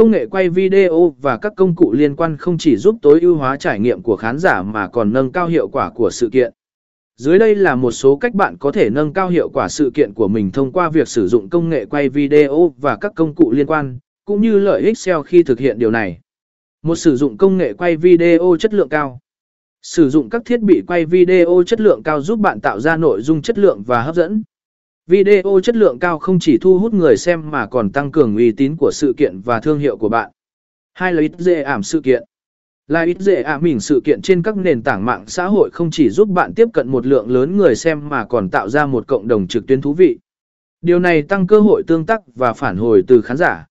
Công nghệ quay video và các công cụ liên quan không chỉ giúp tối ưu hóa trải nghiệm của khán giả mà còn nâng cao hiệu quả của sự kiện. Dưới đây là một số cách bạn có thể nâng cao hiệu quả sự kiện của mình thông qua việc sử dụng công nghệ quay video và các công cụ liên quan, cũng như lợi ích SEO khi thực hiện điều này. Một sử dụng công nghệ quay video chất lượng cao. Sử dụng các thiết bị quay video chất lượng cao giúp bạn tạo ra nội dung chất lượng và hấp dẫn. Video chất lượng cao không chỉ thu hút người xem mà còn tăng cường uy tín của sự kiện và thương hiệu của bạn. Hai là ít dễ ảm sự kiện. Là ít dễ ảm mình sự kiện trên các nền tảng mạng xã hội không chỉ giúp bạn tiếp cận một lượng lớn người xem mà còn tạo ra một cộng đồng trực tuyến thú vị. Điều này tăng cơ hội tương tác và phản hồi từ khán giả.